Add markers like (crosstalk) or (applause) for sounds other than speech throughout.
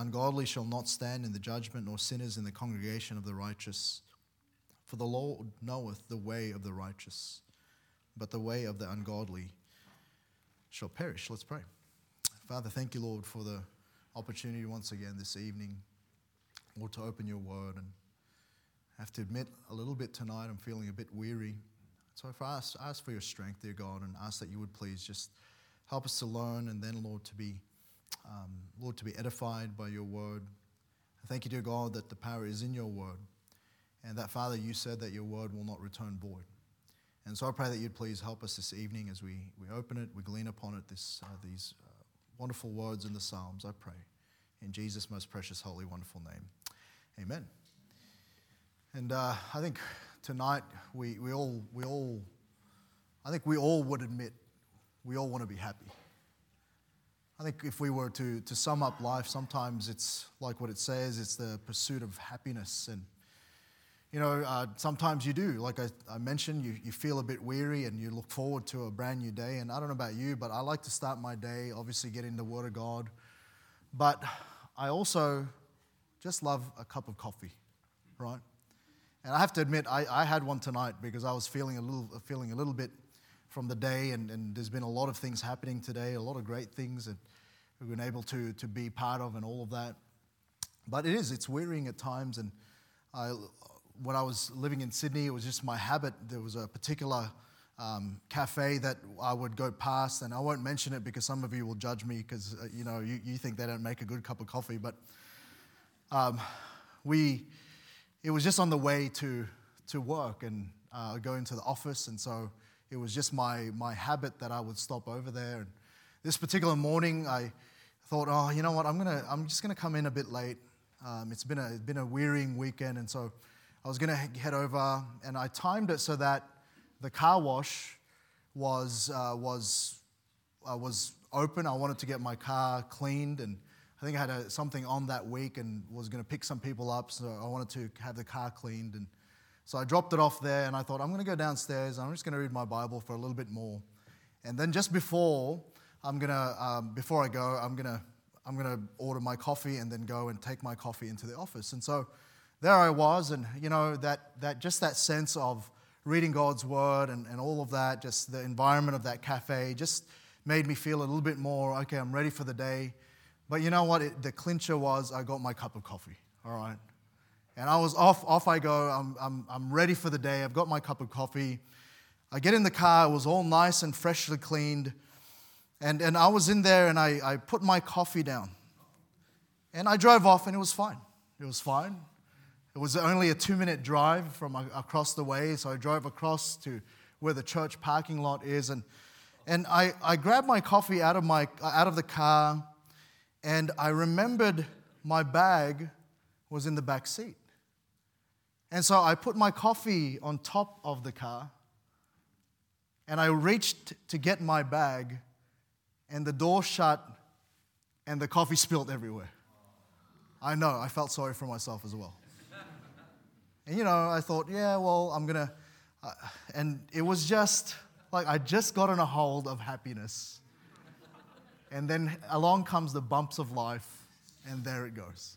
Ungodly shall not stand in the judgment, nor sinners in the congregation of the righteous. For the Lord knoweth the way of the righteous, but the way of the ungodly shall perish. Let's pray. Father, thank you, Lord, for the opportunity once again this evening, Lord, to open your word. And I have to admit, a little bit tonight, I'm feeling a bit weary. So if I ask, ask for your strength, dear God, and ask that you would please just help us to learn and then, Lord, to be um, Lord, to be edified by your word. I thank you, dear God, that the power is in your word. And that, Father, you said that your word will not return void. And so I pray that you'd please help us this evening as we, we open it, we glean upon it, this, uh, these uh, wonderful words in the Psalms, I pray. In Jesus' most precious, holy, wonderful name. Amen. And uh, I think tonight we, we, all, we all, I think we all would admit we all want to be happy. I think if we were to, to sum up life, sometimes it's like what it says it's the pursuit of happiness. And, you know, uh, sometimes you do. Like I, I mentioned, you, you feel a bit weary and you look forward to a brand new day. And I don't know about you, but I like to start my day, obviously, getting the Word of God. But I also just love a cup of coffee, right? And I have to admit, I, I had one tonight because I was feeling a little, feeling a little bit from the day, and, and there's been a lot of things happening today, a lot of great things that we've been able to, to be part of, and all of that. But it is, it's wearying at times. And I, when I was living in Sydney, it was just my habit. There was a particular um, cafe that I would go past, and I won't mention it because some of you will judge me because uh, you know you, you think they don't make a good cup of coffee. But um, we, it was just on the way to to work and uh, going to the office, and so it was just my, my habit that I would stop over there. And this particular morning, I thought, oh, you know what, I'm, gonna, I'm just going to come in a bit late. Um, it's been a, it's been a wearying weekend, and so I was going to head over, and I timed it so that the car wash was, uh, was, uh, was open. I wanted to get my car cleaned, and I think I had a, something on that week and was going to pick some people up, so I wanted to have the car cleaned. And so I dropped it off there and I thought, I'm going to go downstairs. I'm just going to read my Bible for a little bit more. And then just before, I'm going to, um, before I go, I'm going to, I'm going to order my coffee and then go and take my coffee into the office. And so there I was, and you know, that, that just that sense of reading God's word and, and all of that, just the environment of that cafe, just made me feel a little bit more, okay, I'm ready for the day. But you know what? It, the clincher was I got my cup of coffee, all right? And I was off, off I go. I'm, I'm, I'm ready for the day. I've got my cup of coffee. I get in the car. It was all nice and freshly cleaned. And, and I was in there and I, I put my coffee down. And I drove off and it was fine. It was fine. It was only a two minute drive from across the way. So I drove across to where the church parking lot is. And, and I, I grabbed my coffee out of, my, out of the car and I remembered my bag was in the back seat. And so I put my coffee on top of the car and I reached to get my bag, and the door shut and the coffee spilled everywhere. I know, I felt sorry for myself as well. And you know, I thought, yeah, well, I'm gonna, uh, and it was just like I just got on a hold of happiness. And then along comes the bumps of life, and there it goes.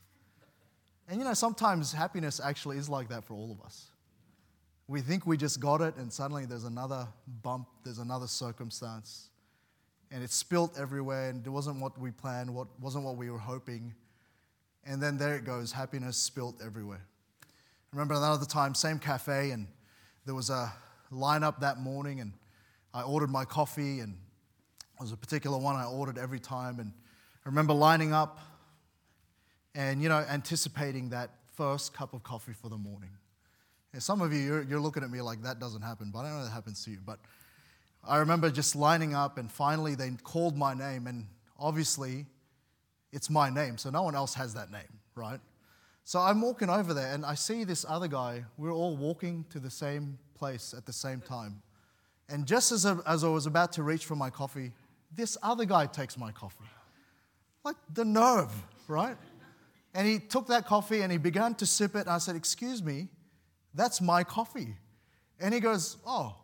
And you know, sometimes happiness actually is like that for all of us. We think we just got it, and suddenly there's another bump, there's another circumstance, and it's spilt everywhere, and it wasn't what we planned, what wasn't what we were hoping. And then there it goes, happiness spilt everywhere. I remember another time, same cafe, and there was a lineup that morning, and I ordered my coffee, and it was a particular one I ordered every time. And I remember lining up, and, you know, anticipating that first cup of coffee for the morning. And some of you, you're, you're looking at me like that doesn't happen, but I know that happens to you. But I remember just lining up, and finally they called my name, and obviously it's my name, so no one else has that name, right? So I'm walking over there, and I see this other guy. We're all walking to the same place at the same time. And just as, as I was about to reach for my coffee, this other guy takes my coffee. Like the nerve, right? And he took that coffee and he began to sip it. And I said, Excuse me, that's my coffee. And he goes, Oh,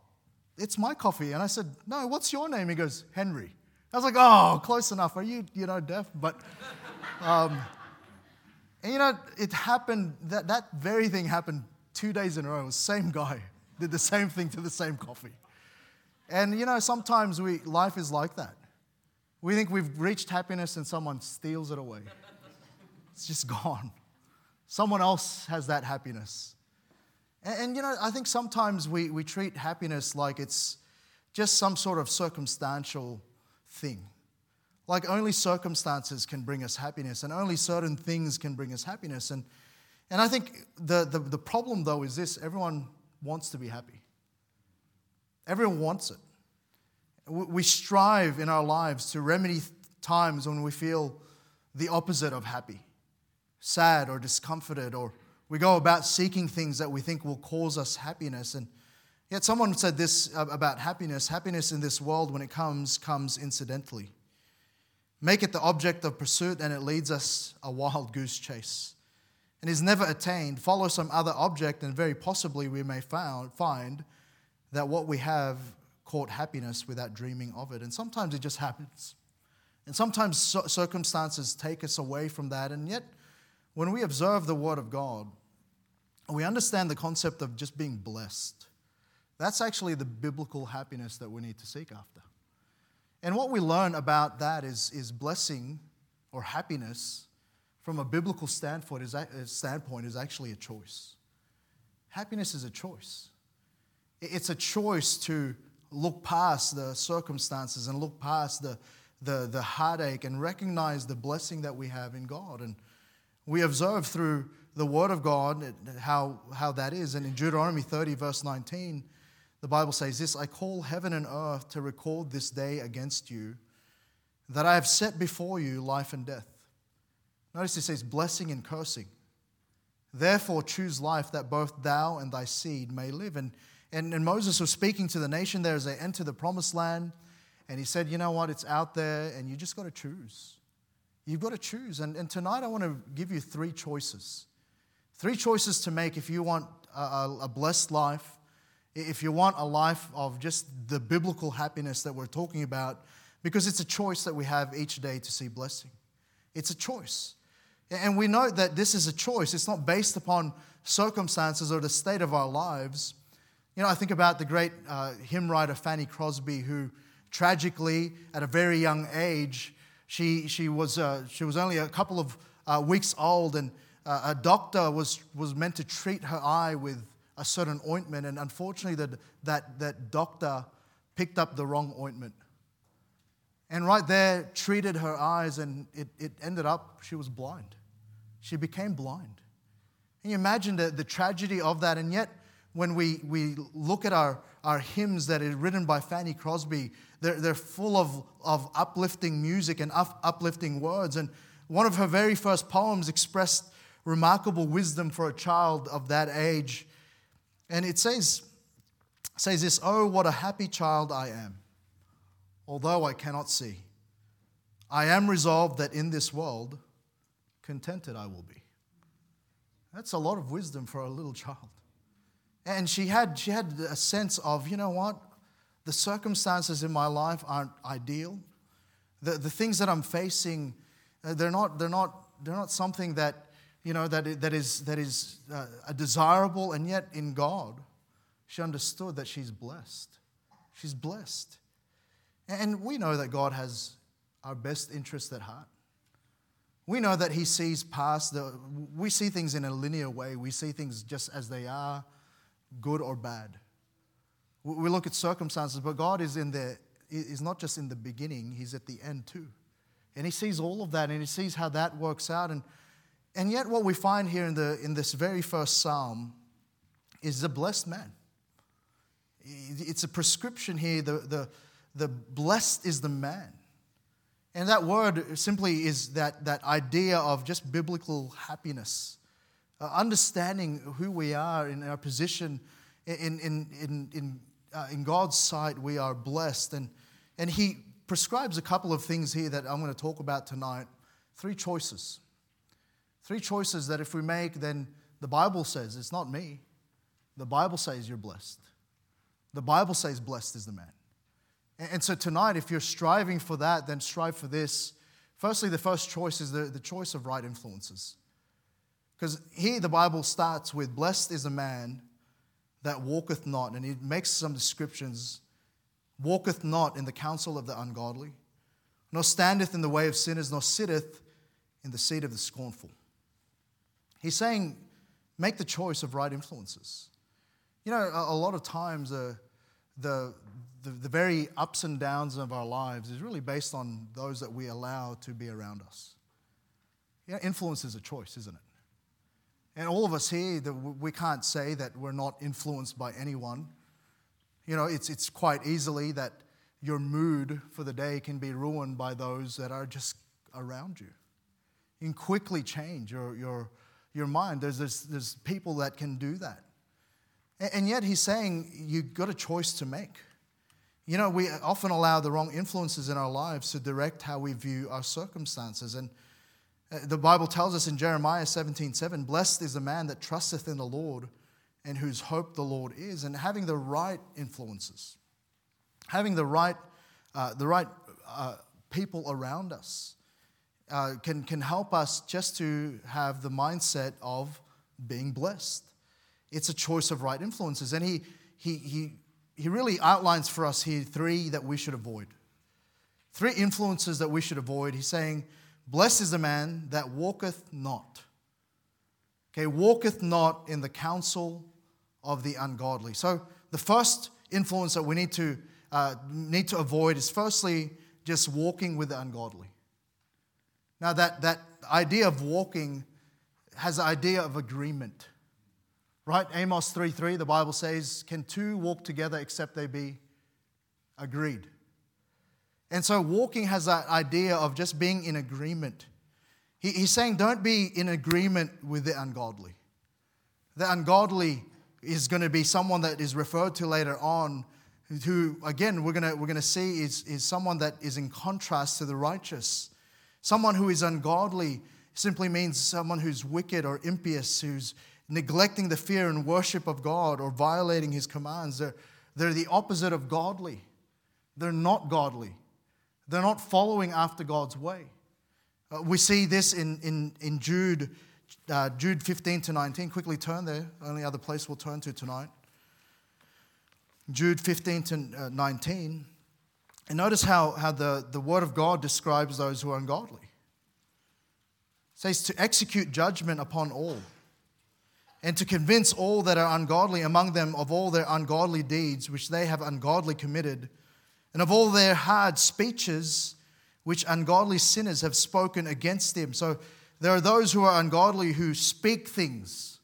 it's my coffee. And I said, No, what's your name? He goes, Henry. I was like, Oh, close enough. Are you, you know, deaf? But, um, And you know, it happened, that, that very thing happened two days in a row. Same guy (laughs) did the same thing to the same coffee. And you know, sometimes we, life is like that. We think we've reached happiness and someone steals it away. It's just (laughs) gone. Someone else has that happiness. And, and, you know, I think sometimes we, we treat happiness like it's just some sort of circumstantial thing. Like only circumstances can bring us happiness, and only certain things can bring us happiness. And, and I think the, the, the problem, though, is this everyone wants to be happy. Everyone wants it. We strive in our lives to remedy times when we feel the opposite of happy, sad or discomforted, or we go about seeking things that we think will cause us happiness. And yet, someone said this about happiness happiness in this world, when it comes, comes incidentally. Make it the object of pursuit, and it leads us a wild goose chase. And is never attained. Follow some other object, and very possibly we may found, find that what we have caught happiness without dreaming of it. And sometimes it just happens. And sometimes circumstances take us away from that. And yet, when we observe the Word of God, we understand the concept of just being blessed. That's actually the biblical happiness that we need to seek after. And what we learn about that is, is blessing or happiness from a biblical standpoint is, standpoint is actually a choice. Happiness is a choice. It's a choice to look past the circumstances and look past the, the, the heartache and recognize the blessing that we have in God. And we observe through the Word of God how, how that is. And in Deuteronomy 30, verse 19, the Bible says this I call heaven and earth to record this day against you, that I have set before you life and death. Notice it says blessing and cursing. Therefore, choose life that both thou and thy seed may live. And, and, and Moses was speaking to the nation there as they enter the promised land. And he said, You know what? It's out there, and you just got to choose. You've got to choose. And, and tonight, I want to give you three choices. Three choices to make if you want a, a blessed life if you want a life of just the biblical happiness that we're talking about, because it's a choice that we have each day to see blessing. It's a choice. And we know that this is a choice. It's not based upon circumstances or the state of our lives. You know, I think about the great uh, hymn writer Fanny Crosby, who tragically, at a very young age, she, she, was, uh, she was only a couple of uh, weeks old, and uh, a doctor was, was meant to treat her eye with a certain ointment, and unfortunately, that, that, that doctor picked up the wrong ointment. And right there, treated her eyes, and it, it ended up, she was blind. She became blind. Can you imagine the, the tragedy of that? And yet, when we, we look at our, our hymns that are written by Fanny Crosby, they're, they're full of, of uplifting music and up, uplifting words. And one of her very first poems expressed remarkable wisdom for a child of that age. And it says, says this Oh, what a happy child I am, although I cannot see. I am resolved that in this world, contented I will be. That's a lot of wisdom for a little child. And she had, she had a sense of, you know what? The circumstances in my life aren't ideal. The, the things that I'm facing, uh, they're not, they're, not, they're not something that you know, that, that is, that is uh, desirable, and yet in God, she understood that she's blessed. She's blessed. And we know that God has our best interest at heart. We know that He sees past the, we see things in a linear way. We see things just as they are, good or bad. We look at circumstances, but God is in the, is not just in the beginning, He's at the end too. And He sees all of that and He sees how that works out. And and yet, what we find here in, the, in this very first psalm is the blessed man. It's a prescription here. The, the, the blessed is the man. And that word simply is that, that idea of just biblical happiness, uh, understanding who we are in our position in, in, in, in, uh, in God's sight, we are blessed. And, and He prescribes a couple of things here that I'm going to talk about tonight three choices. Three choices that if we make, then the Bible says, it's not me. The Bible says you're blessed. The Bible says, blessed is the man. And so tonight, if you're striving for that, then strive for this. Firstly, the first choice is the, the choice of right influences. Because here the Bible starts with, Blessed is a man that walketh not, and it makes some descriptions walketh not in the counsel of the ungodly, nor standeth in the way of sinners, nor sitteth in the seat of the scornful. He's saying, make the choice of right influences. You know, a, lot of times uh, the, the, the very ups and downs of our lives is really based on those that we allow to be around us. Know, influence is a choice, isn't it? And all of us here, we can't say that we're not influenced by anyone. You know, it's, it's quite easily that your mood for the day can be ruined by those that are just around you. You can quickly change your, your, your mind. There's, there's, there's people that can do that. And, and yet he's saying you've got a choice to make. You know, we often allow the wrong influences in our lives to direct how we view our circumstances. And the Bible tells us in Jeremiah 17 7, Blessed is the man that trusteth in the Lord and whose hope the Lord is. And having the right influences, having the right, uh, the right uh, people around us uh, can, can help us just to have the mindset of being blessed. It's a choice of right influences. And he, he, he, he really outlines for us here three that we should avoid. Three influences that we should avoid. He's saying, Blessed is the man that walketh not. Okay, walketh not in the counsel of the ungodly. So the first influence that we need to uh, need to avoid is firstly just walking with the ungodly. Now that that idea of walking has the idea of agreement. Right? Amos 3:3, the Bible says, Can two walk together except they be agreed? And so walking has that idea of just being in agreement. He, he's saying, don't be in agreement with the ungodly. The ungodly is going to be someone that is referred to later on, who, again, we're going to, we're going to see is, is someone that is in contrast to the righteous. Someone who is ungodly simply means someone who's wicked or impious, who's neglecting the fear and worship of God or violating his commands. They're, they're the opposite of godly. They're not godly. They're not following after God's way. Uh, we see this in, in, in Jude, uh, Jude 15 to 19. Quickly turn there. Only other place we'll turn to tonight. Jude 15 to uh, 19. And notice how, how the, the Word of God describes those who are ungodly. It says to execute judgment upon all, and to convince all that are ungodly among them of all their ungodly deeds which they have ungodly committed and of all their hard speeches which ungodly sinners have spoken against them. So there are those who are ungodly who speak things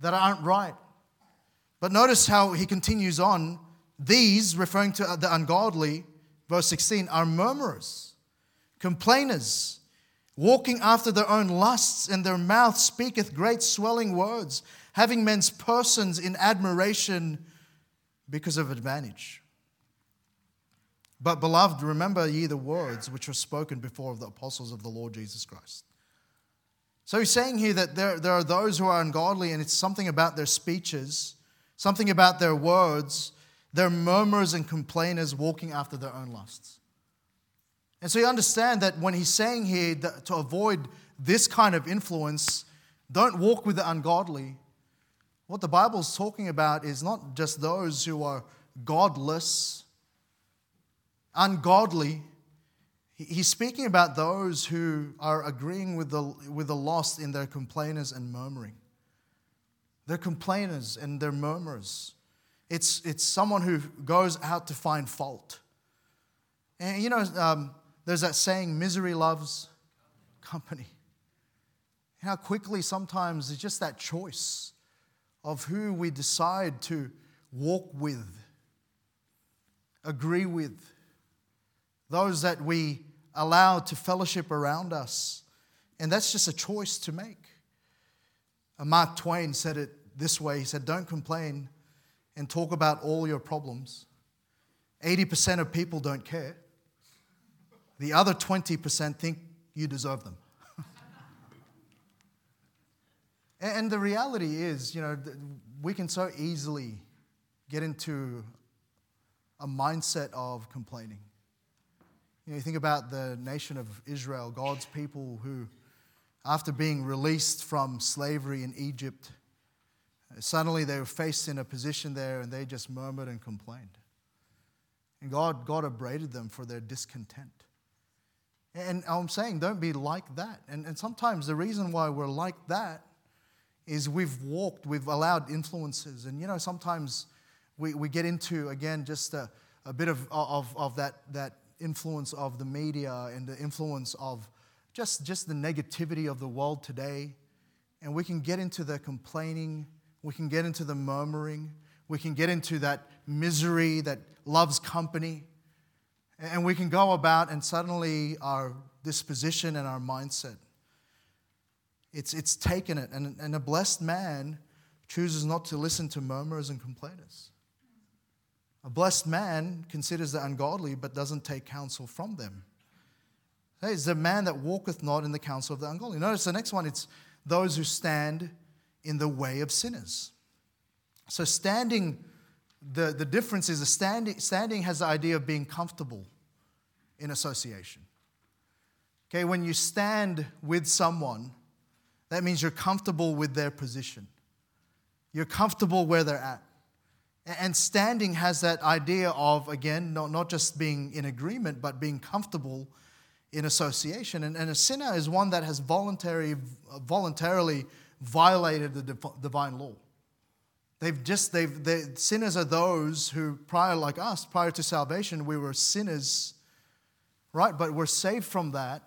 that aren't right. But notice how he continues on. These, referring to the ungodly, verse 16, are murmurers, complainers, walking after their own lusts, and their mouth speaketh great swelling words, having men's persons in admiration because of advantage. But, beloved, remember ye the words which were spoken before of the apostles of the Lord Jesus Christ. So he's saying here that there, there are those who are ungodly, and it's something about their speeches, something about their words. They're murmurers and complainers walking after their own lusts. And so you understand that when he's saying here that to avoid this kind of influence, don't walk with the ungodly. What the Bible's talking about is not just those who are godless ungodly, he's speaking about those who are agreeing with the, with the lost in their complainers and murmuring. They're complainers and they're murmurers. It's, it's someone who goes out to find fault. And you know, um, there's that saying, misery loves company. How quickly sometimes it's just that choice of who we decide to walk with, agree with, those that we allow to fellowship around us. And that's just a choice to make. Uh, Mark Twain said it this way He said, Don't complain and talk about all your problems. 80% of people don't care, the other 20% think you deserve them. (laughs) and the reality is, you know, we can so easily get into a mindset of complaining. You, know, you think about the nation of Israel, God's people who after being released from slavery in Egypt, suddenly they were faced in a position there and they just murmured and complained. And God, God upbraided them for their discontent. And I'm saying, don't be like that. And, and sometimes the reason why we're like that is we've walked, we've allowed influences. And, you know, sometimes we, we get into, again, just a, a bit of, of, of that, that influence of the media and the influence of just, just the negativity of the world today. And we can get into the complaining, we can get into the murmuring, we can get into that misery that loves company. And we can go about and suddenly our disposition and our mindset, it's, it's taken it. And, and a blessed man chooses not to listen to murmurers and complainers. A blessed man considers the ungodly but doesn't take counsel from them. Hey, it's the man that walketh not in the counsel of the ungodly. Notice the next one, it's those who stand in the way of sinners. So standing the, the difference is a standing, standing has the idea of being comfortable in association. Okay, when you stand with someone, that means you're comfortable with their position. You're comfortable where they're at. And standing has that idea of, again, not, not just being in agreement, but being comfortable in association. And, and a sinner is one that has voluntary, voluntarily violated the divine law. They've just, they've, they, sinners are those who, prior, like us, prior to salvation, we were sinners, right? But we're saved from that.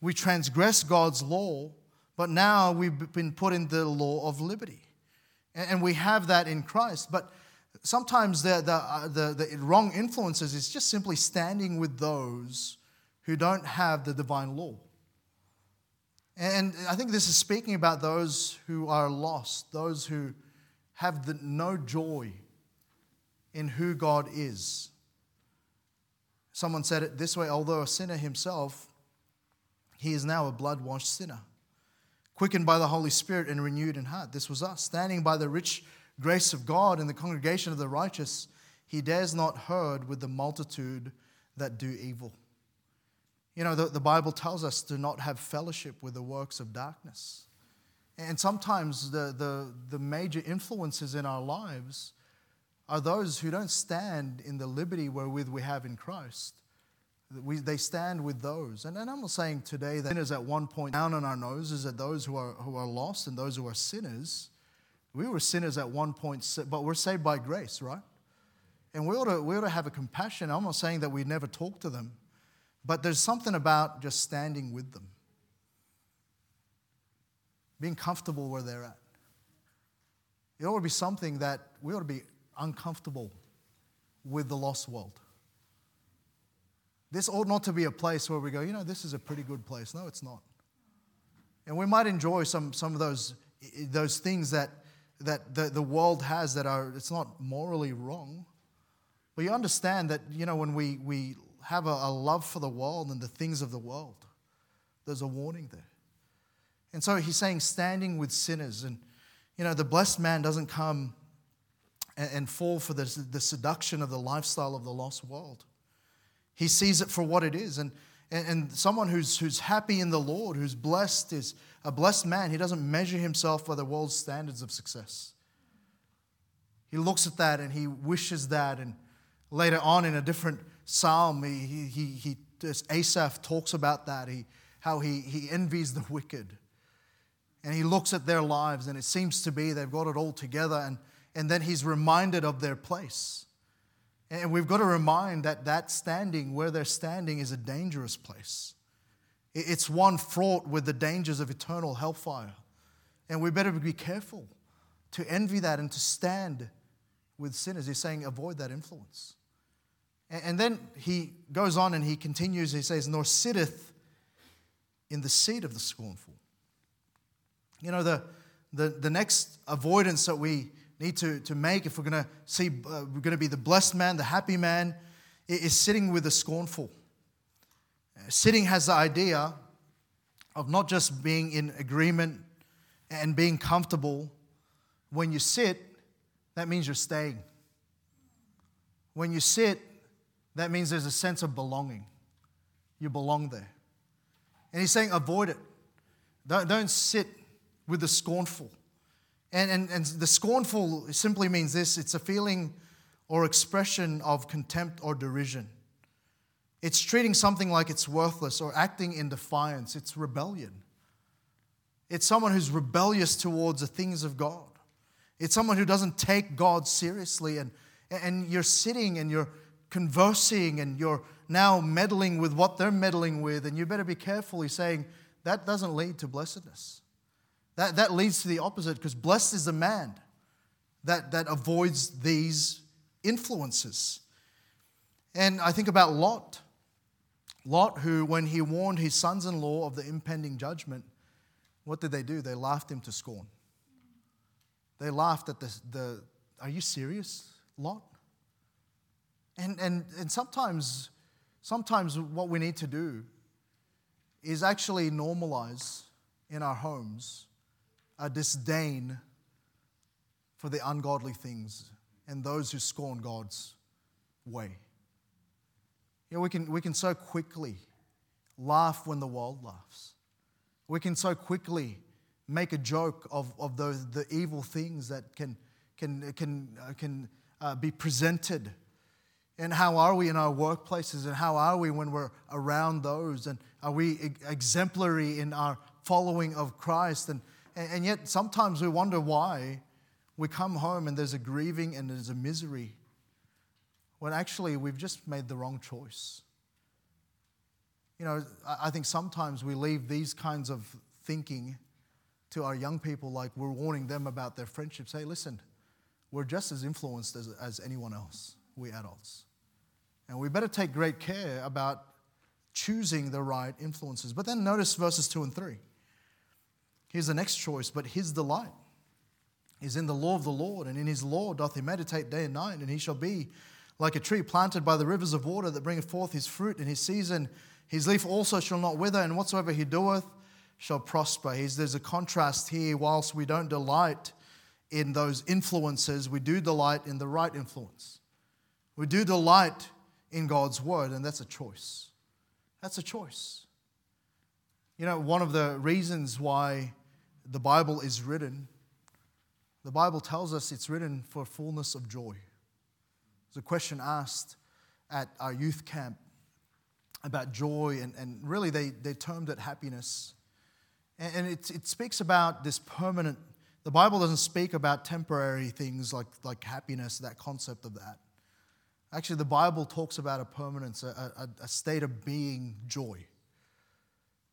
We transgress God's law, but now we've been put in the law of liberty. And, and we have that in Christ. But sometimes the, the, uh, the, the wrong influences is just simply standing with those who don't have the divine law. And I think this is speaking about those who are lost, those who have the, no joy in who God is. Someone said it this way although a sinner himself, he is now a blood washed sinner, quickened by the Holy Spirit and renewed in heart. This was us, standing by the rich grace of God in the congregation of the righteous. He dares not herd with the multitude that do evil. You know, the, the Bible tells us to not have fellowship with the works of darkness. And sometimes the, the, the major influences in our lives are those who don't stand in the liberty wherewith we have in Christ. We, they stand with those. And, and I'm not saying today that sinners at one point down on our noses at those who are, who are lost and those who are sinners. We were sinners at one point, but we're saved by grace, right? And we ought to, we ought to have a compassion. I'm not saying that we never talk to them, but there's something about just standing with them being comfortable where they're at. It ought to be something that we ought to be uncomfortable with the lost world. This ought not to be a place where we go, you know, this is a pretty good place. No, it's not. And we might enjoy some, some of those, those things that, that the, the world has that are, it's not morally wrong. But you understand that, you know, when we, we have a, a love for the world and the things of the world, there's a warning there. And so he's saying, standing with sinners. And, you know, the blessed man doesn't come and, and fall for the, the seduction of the lifestyle of the lost world. He sees it for what it is. And, and, and someone who's, who's happy in the Lord, who's blessed, is a blessed man. He doesn't measure himself by the world's standards of success. He looks at that and he wishes that. And later on in a different psalm, he, he, he, Asaph talks about that, he, how he, he envies the (laughs) wicked and he looks at their lives, and it seems to be they've got it all together, and, and then he's reminded of their place. And we've got to remind that that standing, where they're standing, is a dangerous place. It's one fraught with the dangers of eternal hellfire. And we better be careful to envy that and to stand with sinners. He's saying, avoid that influence. And then he goes on and he continues, he says, Nor sitteth in the seat of the scornful. You know, the, the, the next avoidance that we need to, to make if we're going to see, uh, we're going to be the blessed man, the happy man, is sitting with the scornful. Sitting has the idea of not just being in agreement and being comfortable. When you sit, that means you're staying. When you sit, that means there's a sense of belonging. You belong there. And he's saying, avoid it. Don't, don't sit with the scornful. And, and, and the scornful simply means this it's a feeling or expression of contempt or derision. It's treating something like it's worthless or acting in defiance. It's rebellion. It's someone who's rebellious towards the things of God. It's someone who doesn't take God seriously. And, and you're sitting and you're conversing and you're now meddling with what they're meddling with. And you better be careful. He's saying that doesn't lead to blessedness. That, that leads to the opposite because blessed is the man that, that avoids these influences. And I think about Lot. Lot, who, when he warned his sons in law of the impending judgment, what did they do? They laughed him to scorn. They laughed at the, the are you serious, Lot? And, and, and sometimes, sometimes what we need to do is actually normalize in our homes a disdain for the ungodly things and those who scorn God's way. You know, we can, we can so quickly laugh when the world laughs. We can so quickly make a joke of, of those, the evil things that can, can, can, uh, can uh, be presented. And how are we in our workplaces? And how are we when we're around those? And are we exemplary in our following of Christ? And, and yet sometimes we wonder why we come home and there's a grieving and there's a misery when actually we've just made the wrong choice. You know, I think sometimes we leave these kinds of thinking to our young people like we're warning them about their friendships. Hey, listen, we're just as influenced as, as anyone else, we adults. And we better take great care about choosing the right influences. But then notice verses 2 and 3. Here's the next choice, but his delight is in the law of the Lord, and in his law doth he meditate day and night, and he shall be like a tree planted by the rivers of water that bringeth forth his fruit in his season. His leaf also shall not wither, and whatsoever he doeth shall prosper. He's, there's a contrast here. Whilst we don't delight in those influences, we do delight in the right influence. We do delight in God's word, and that's a choice. That's a choice. You know, one of the reasons why the Bible is written, the Bible tells us it's written for fullness of joy. There's a question asked at our youth camp about joy, and, and really they, they termed it happiness. And, and it, it speaks about this permanent, the Bible doesn't speak about temporary things like, like happiness, that concept of that. Actually, the Bible talks about a permanence, a, a, a state of being joy.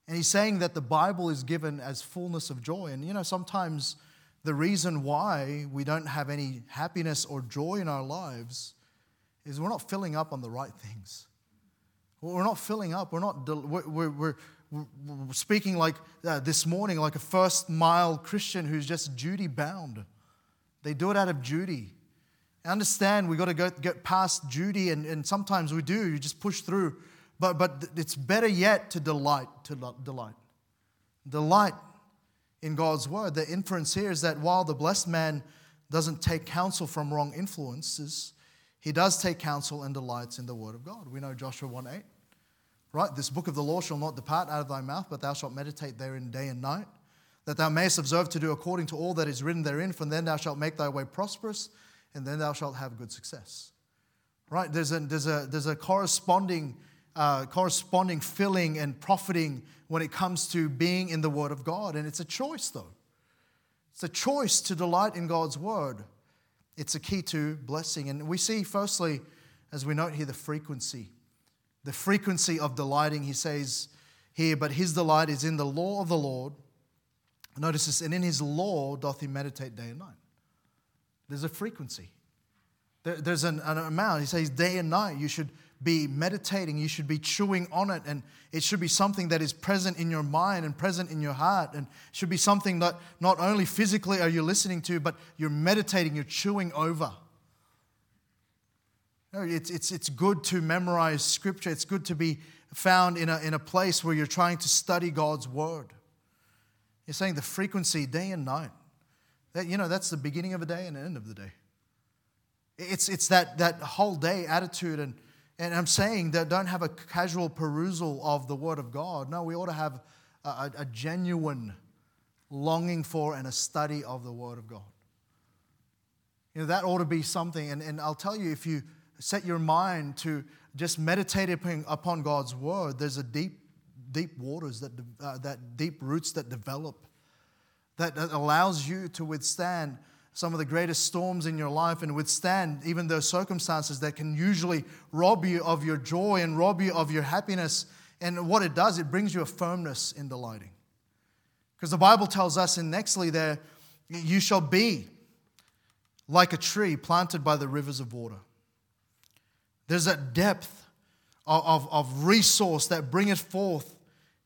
And he's saying that the Bible is given as fullness of joy. And you know, sometimes the reason why we don't have any happiness or joy in our lives is we're not filling up on the right things. We're not filling up. We're not. We're, we're, we're, speaking like uh, this morning, like a first mile Christian who's just duty bound. They do it out of duty. I understand we've got to go, get past duty, and, and sometimes we do. You just push through. But, but it's better yet to delight, to delight. Delight in God's word. The inference here is that while the blessed man doesn't take counsel from wrong influences, he does take counsel and delights in the word of God. We know Joshua 1 8. Right? This book of the law shall not depart out of thy mouth, but thou shalt meditate therein day and night, that thou mayest observe to do according to all that is written therein, for then thou shalt make thy way prosperous, and then thou shalt have good success. Right? There's a, there's a, there's a corresponding uh, corresponding filling and profiting when it comes to being in the Word of God. And it's a choice, though. It's a choice to delight in God's Word. It's a key to blessing. And we see, firstly, as we note here, the frequency. The frequency of delighting, he says here, but his delight is in the law of the Lord. Notice this, and in his law doth he meditate day and night. There's a frequency. There, there's an, an amount. He says day and night. You should be meditating, you should be chewing on it, and it should be something that is present in your mind and present in your heart, and should be something that not only physically are you listening to, but you're meditating, you're chewing over. it's, it's, it's good to memorize scripture, it's good to be found in a, in a place where you're trying to study God's word. You're saying the frequency, day and night. That, you know, that's the beginning of a day and the end of the day. It's, it's that, that whole day attitude and and I'm saying that don't have a casual perusal of the Word of God. No, we ought to have a, a genuine longing for and a study of the Word of God. You know, that ought to be something. And, and I'll tell you, if you set your mind to just meditate upon God's Word, there's a deep, deep waters, that, uh, that deep roots that develop that allows you to withstand some of the greatest storms in your life and withstand even those circumstances that can usually rob you of your joy and rob you of your happiness. And what it does, it brings you a firmness in delighting. Because the Bible tells us in Nextly there, you shall be like a tree planted by the rivers of water. There's that depth of, of, of resource that bringeth forth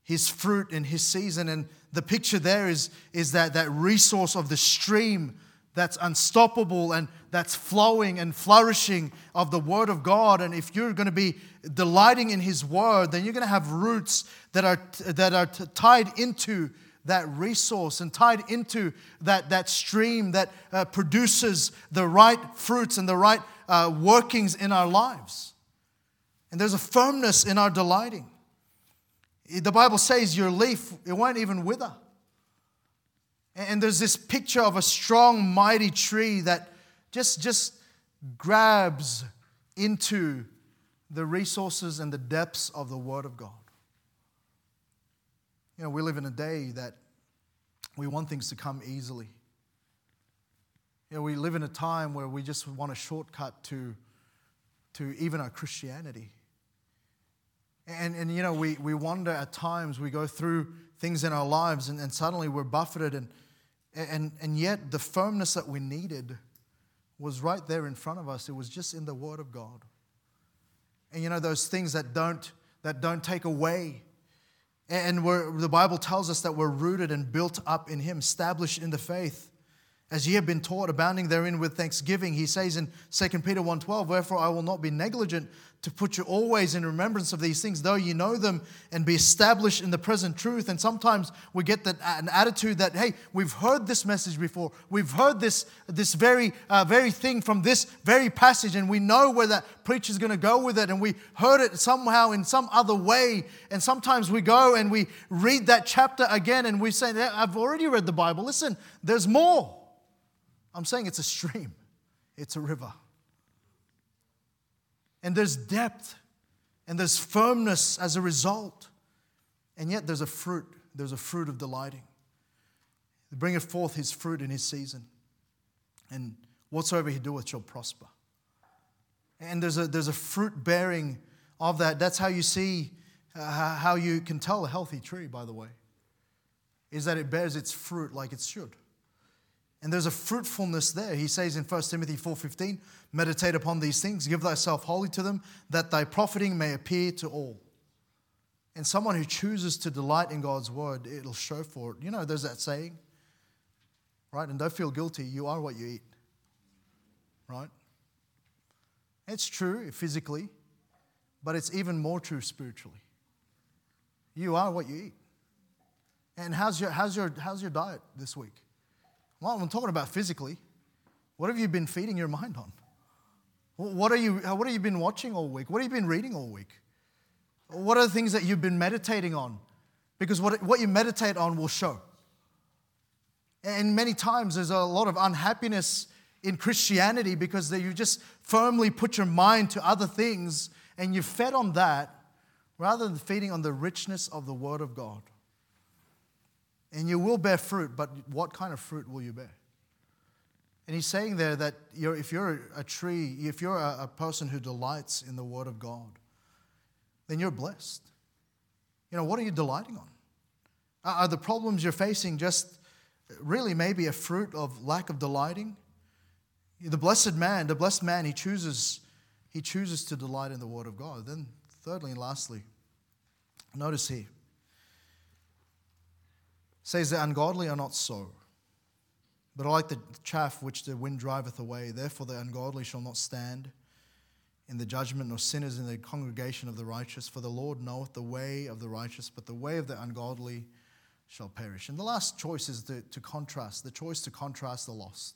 his fruit in his season. And the picture there is, is that, that resource of the stream that's unstoppable and that's flowing and flourishing of the Word of God. And if you're going to be delighting in His Word, then you're going to have roots that are, that are tied into that resource and tied into that, that stream that uh, produces the right fruits and the right uh, workings in our lives. And there's a firmness in our delighting. The Bible says your leaf, it won't even wither. And there's this picture of a strong, mighty tree that just, just grabs into the resources and the depths of the Word of God. You know, we live in a day that we want things to come easily. You know, we live in a time where we just want a shortcut to, to even our Christianity. And, and you know, we, we wonder at times, we go through things in our lives and, and suddenly we're buffeted and, and, and yet, the firmness that we needed was right there in front of us. It was just in the Word of God. And you know, those things that don't, that don't take away. And the Bible tells us that we're rooted and built up in Him, established in the faith. As ye have been taught, abounding therein with thanksgiving, he says in 2 Peter 1.12, Wherefore I will not be negligent to put you always in remembrance of these things, though you know them and be established in the present truth. And sometimes we get that an attitude that, hey, we've heard this message before. We've heard this, this very, uh, very thing from this very passage, and we know where that preacher's going to go with it, and we heard it somehow in some other way. And sometimes we go and we read that chapter again, and we say, I've already read the Bible. Listen, there's more. I'm saying it's a stream, it's a river. And there's depth and there's firmness as a result. And yet there's a fruit. There's a fruit of delighting. He bringeth forth his fruit in his season. And whatsoever he doeth shall prosper. And there's a, there's a fruit bearing of that. That's how you see, uh, how you can tell a healthy tree, by the way, is that it bears its fruit like it should. And there's a fruitfulness there. He says in 1 Timothy 4:15, meditate upon these things, give thyself wholly to them, that thy profiting may appear to all. And someone who chooses to delight in God's word, it'll show for it. You know, there's that saying, right? And don't feel guilty, you are what you eat. Right? It's true physically, but it's even more true spiritually. You are what you eat. And how's your, how's your, how's your diet this week? Well, I'm talking about physically. What have you been feeding your mind on? What, are you, what have you been watching all week? What have you been reading all week? What are the things that you've been meditating on? Because what, what you meditate on will show. And many times there's a lot of unhappiness in Christianity because you just firmly put your mind to other things and you fed on that rather than feeding on the richness of the Word of God. And you will bear fruit, but what kind of fruit will you bear? And he's saying there that you're, if you're a tree, if you're a, a person who delights in the Word of God, then you're blessed. You know, what are you delighting on? Are the problems you're facing just really maybe a fruit of lack of delighting? The blessed man, the blessed man, he chooses, he chooses to delight in the Word of God. Then, thirdly and lastly, notice here says the ungodly are not so, but are like the chaff which the wind driveth away. Therefore, the ungodly shall not stand in the judgment, nor sinners in the congregation of the righteous. For the Lord knoweth the way of the righteous, but the way of the ungodly shall perish. And the last choice is to, to contrast, the choice to contrast the lost.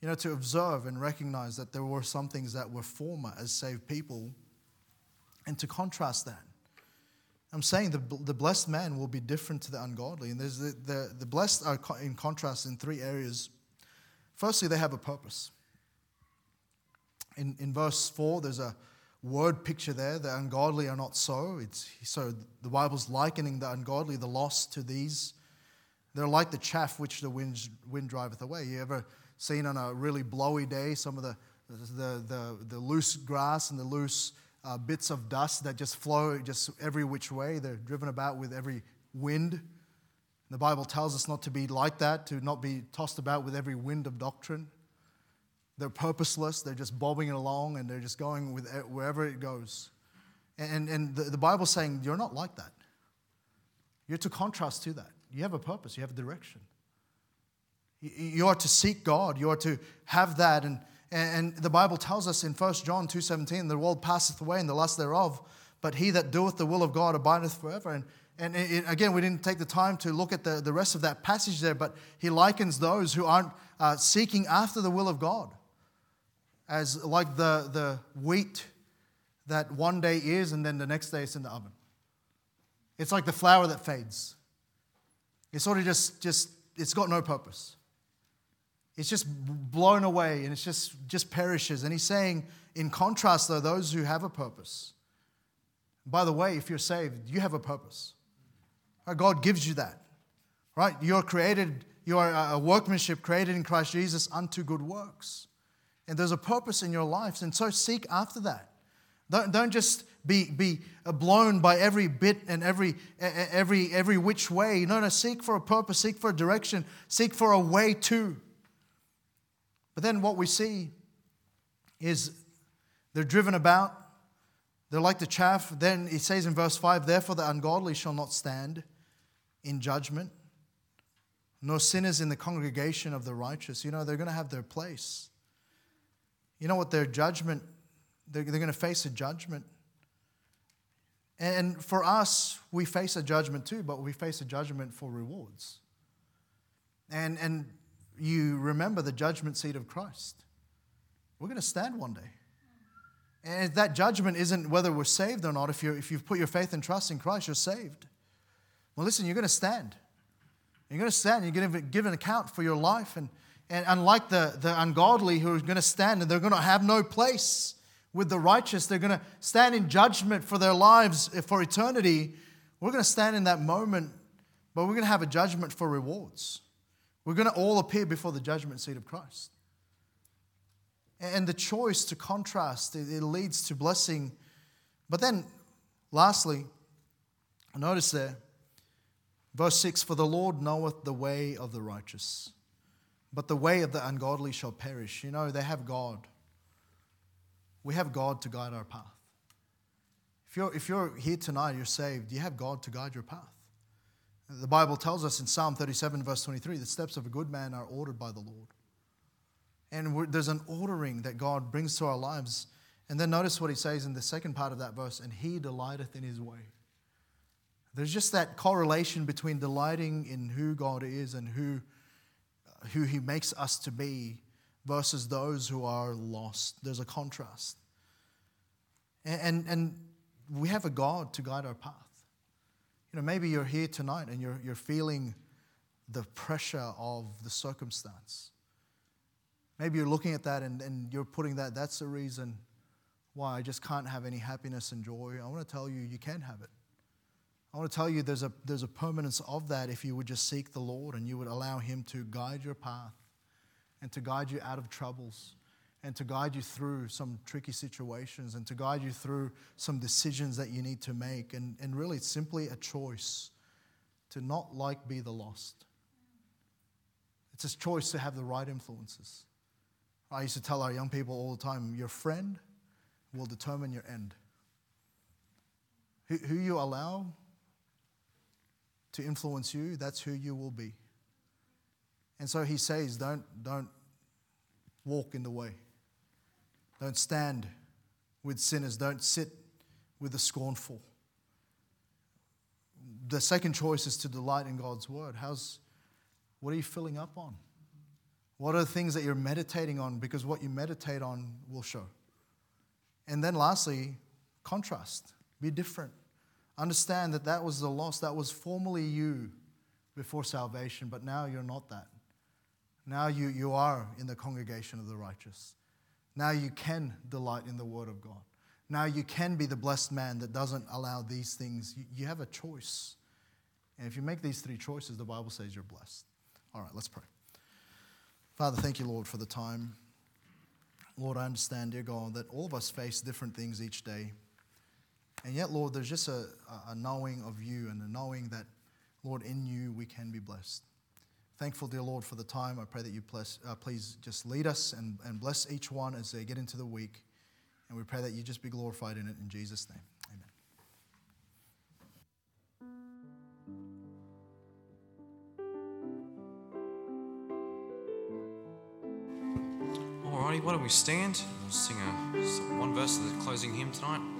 You know, to observe and recognize that there were some things that were former as saved people, and to contrast that. I'm saying the, the blessed man will be different to the ungodly. And there's the, the, the blessed are in contrast in three areas. Firstly, they have a purpose. In, in verse 4, there's a word picture there. The ungodly are not so. It's, so the Bible's likening the ungodly, the lost, to these. They're like the chaff which the wind, wind driveth away. You ever seen on a really blowy day some of the, the, the, the loose grass and the loose uh, bits of dust that just flow just every which way? They're driven about with every wind. The Bible tells us not to be like that, to not be tossed about with every wind of doctrine. They're purposeless, they're just bobbing along and they're just going with wherever it goes. And, and the, the Bible's saying you're not like that. You're to contrast to that. You have a purpose, you have a direction. You are to seek God, you are to have that. And, and the Bible tells us in 1 John 2.17, the world passeth away and the lust thereof, but he that doeth the will of God abideth forever. And, and it, again, we didn't take the time to look at the, the rest of that passage there, but he likens those who aren't uh, seeking after the will of God as like the, the wheat that one day is and then the next day it's in the oven. It's like the flower that fades. It's sort of just, just it's got no purpose. It's just blown away and it's just, just perishes. And he's saying, in contrast, though, those who have a purpose. By the way, if you're saved, you have a purpose. Uh, God gives you that. Right? You're created, you are a workmanship created in Christ Jesus unto good works. And there's a purpose in your lives. And so seek after that. Don't, don't just be, be uh, blown by every bit and every, every, every which way. No, no, seek for a purpose, seek for a direction, seek for a way to. But then what we see is they're driven about, they're like the chaff. Then it says in verse 5 Therefore the ungodly shall not stand in judgment, nor sinners in the congregation of the righteous. You know, they're going to have their place. You know what? Their judgment, they're, they're going to face a judgment. And for us, we face a judgment too, but we face a judgment for rewards. And, and you remember the judgment seat of Christ. We're going to stand one day. And that judgment isn't whether we're saved or not. If, you if you've put your faith and trust in Christ, you're saved. Well, listen, you're going to stand. You're going to stand. You're going to give an account for your life. And, and unlike the, the ungodly who are going to stand and they're going to have no place with the righteous, they're going to stand in judgment for their lives eh, for eternity. We're going to stand in that moment, but we're going to have a judgment for rewards. We're going to all appear before the judgment seat of Christ. And the choice to contrast, it leads to blessing. But then, lastly, notice there, verse 6 For the Lord knoweth the way of the righteous but the way of the ungodly shall perish. You know, they have God. We have God to guide our path. If you're, if you're here tonight, you're saved, you have God to guide your path. The Bible tells us in Psalm 37, verse 23, the steps of a good man are ordered by the Lord. And there's an ordering that God brings to our lives. And then notice what he says in the second part of that verse and he delighteth in his way. There's just that correlation between delighting in who God is and who who he makes us to be versus those who are lost. There's a contrast. And, and, and we have a God to guide our path. You know, maybe you're here tonight and you're, you're feeling the pressure of the circumstance. Maybe you're looking at that and, and you're putting that, that's the reason why I just can't have any happiness and joy. I want to tell you, you can have it. I want to tell you there's a, there's a permanence of that if you would just seek the Lord and you would allow Him to guide your path and to guide you out of troubles and to guide you through some tricky situations and to guide you through some decisions that you need to make. And, and really, it's simply a choice to not like be the lost. It's a choice to have the right influences. I used to tell our young people all the time your friend will determine your end. Who, who you allow to influence you, that's who you will be. And so he says, don't, don't walk in the way. Don't stand with sinners. Don't sit with the scornful. The second choice is to delight in God's word. How's, what are you filling up on? What are the things that you're meditating on? Because what you meditate on will show. And then lastly, contrast. Be different. Understand that that was the loss. That was formerly you before salvation, but now you're not that. Now you, you are in the congregation of the righteous. Now you can delight in the Word of God. Now you can be the blessed man that doesn't allow these things. You, have a choice. And if you make these three choices, the Bible says you're blessed. All right, let's pray. Father, thank you, Lord, for the time. Lord, I understand, dear God, that all of us face different things each day. And yet, Lord, there's just a, a knowing of you and a knowing that, Lord, in you we can be blessed. Thankful, dear Lord, for the time. I pray that you bless, uh, please just lead us and, and bless each one as they get into the week. And we pray that you just be glorified in it in Jesus' name. Amen. Alrighty, why don't we stand? We'll sing a, one verse of the closing hymn tonight.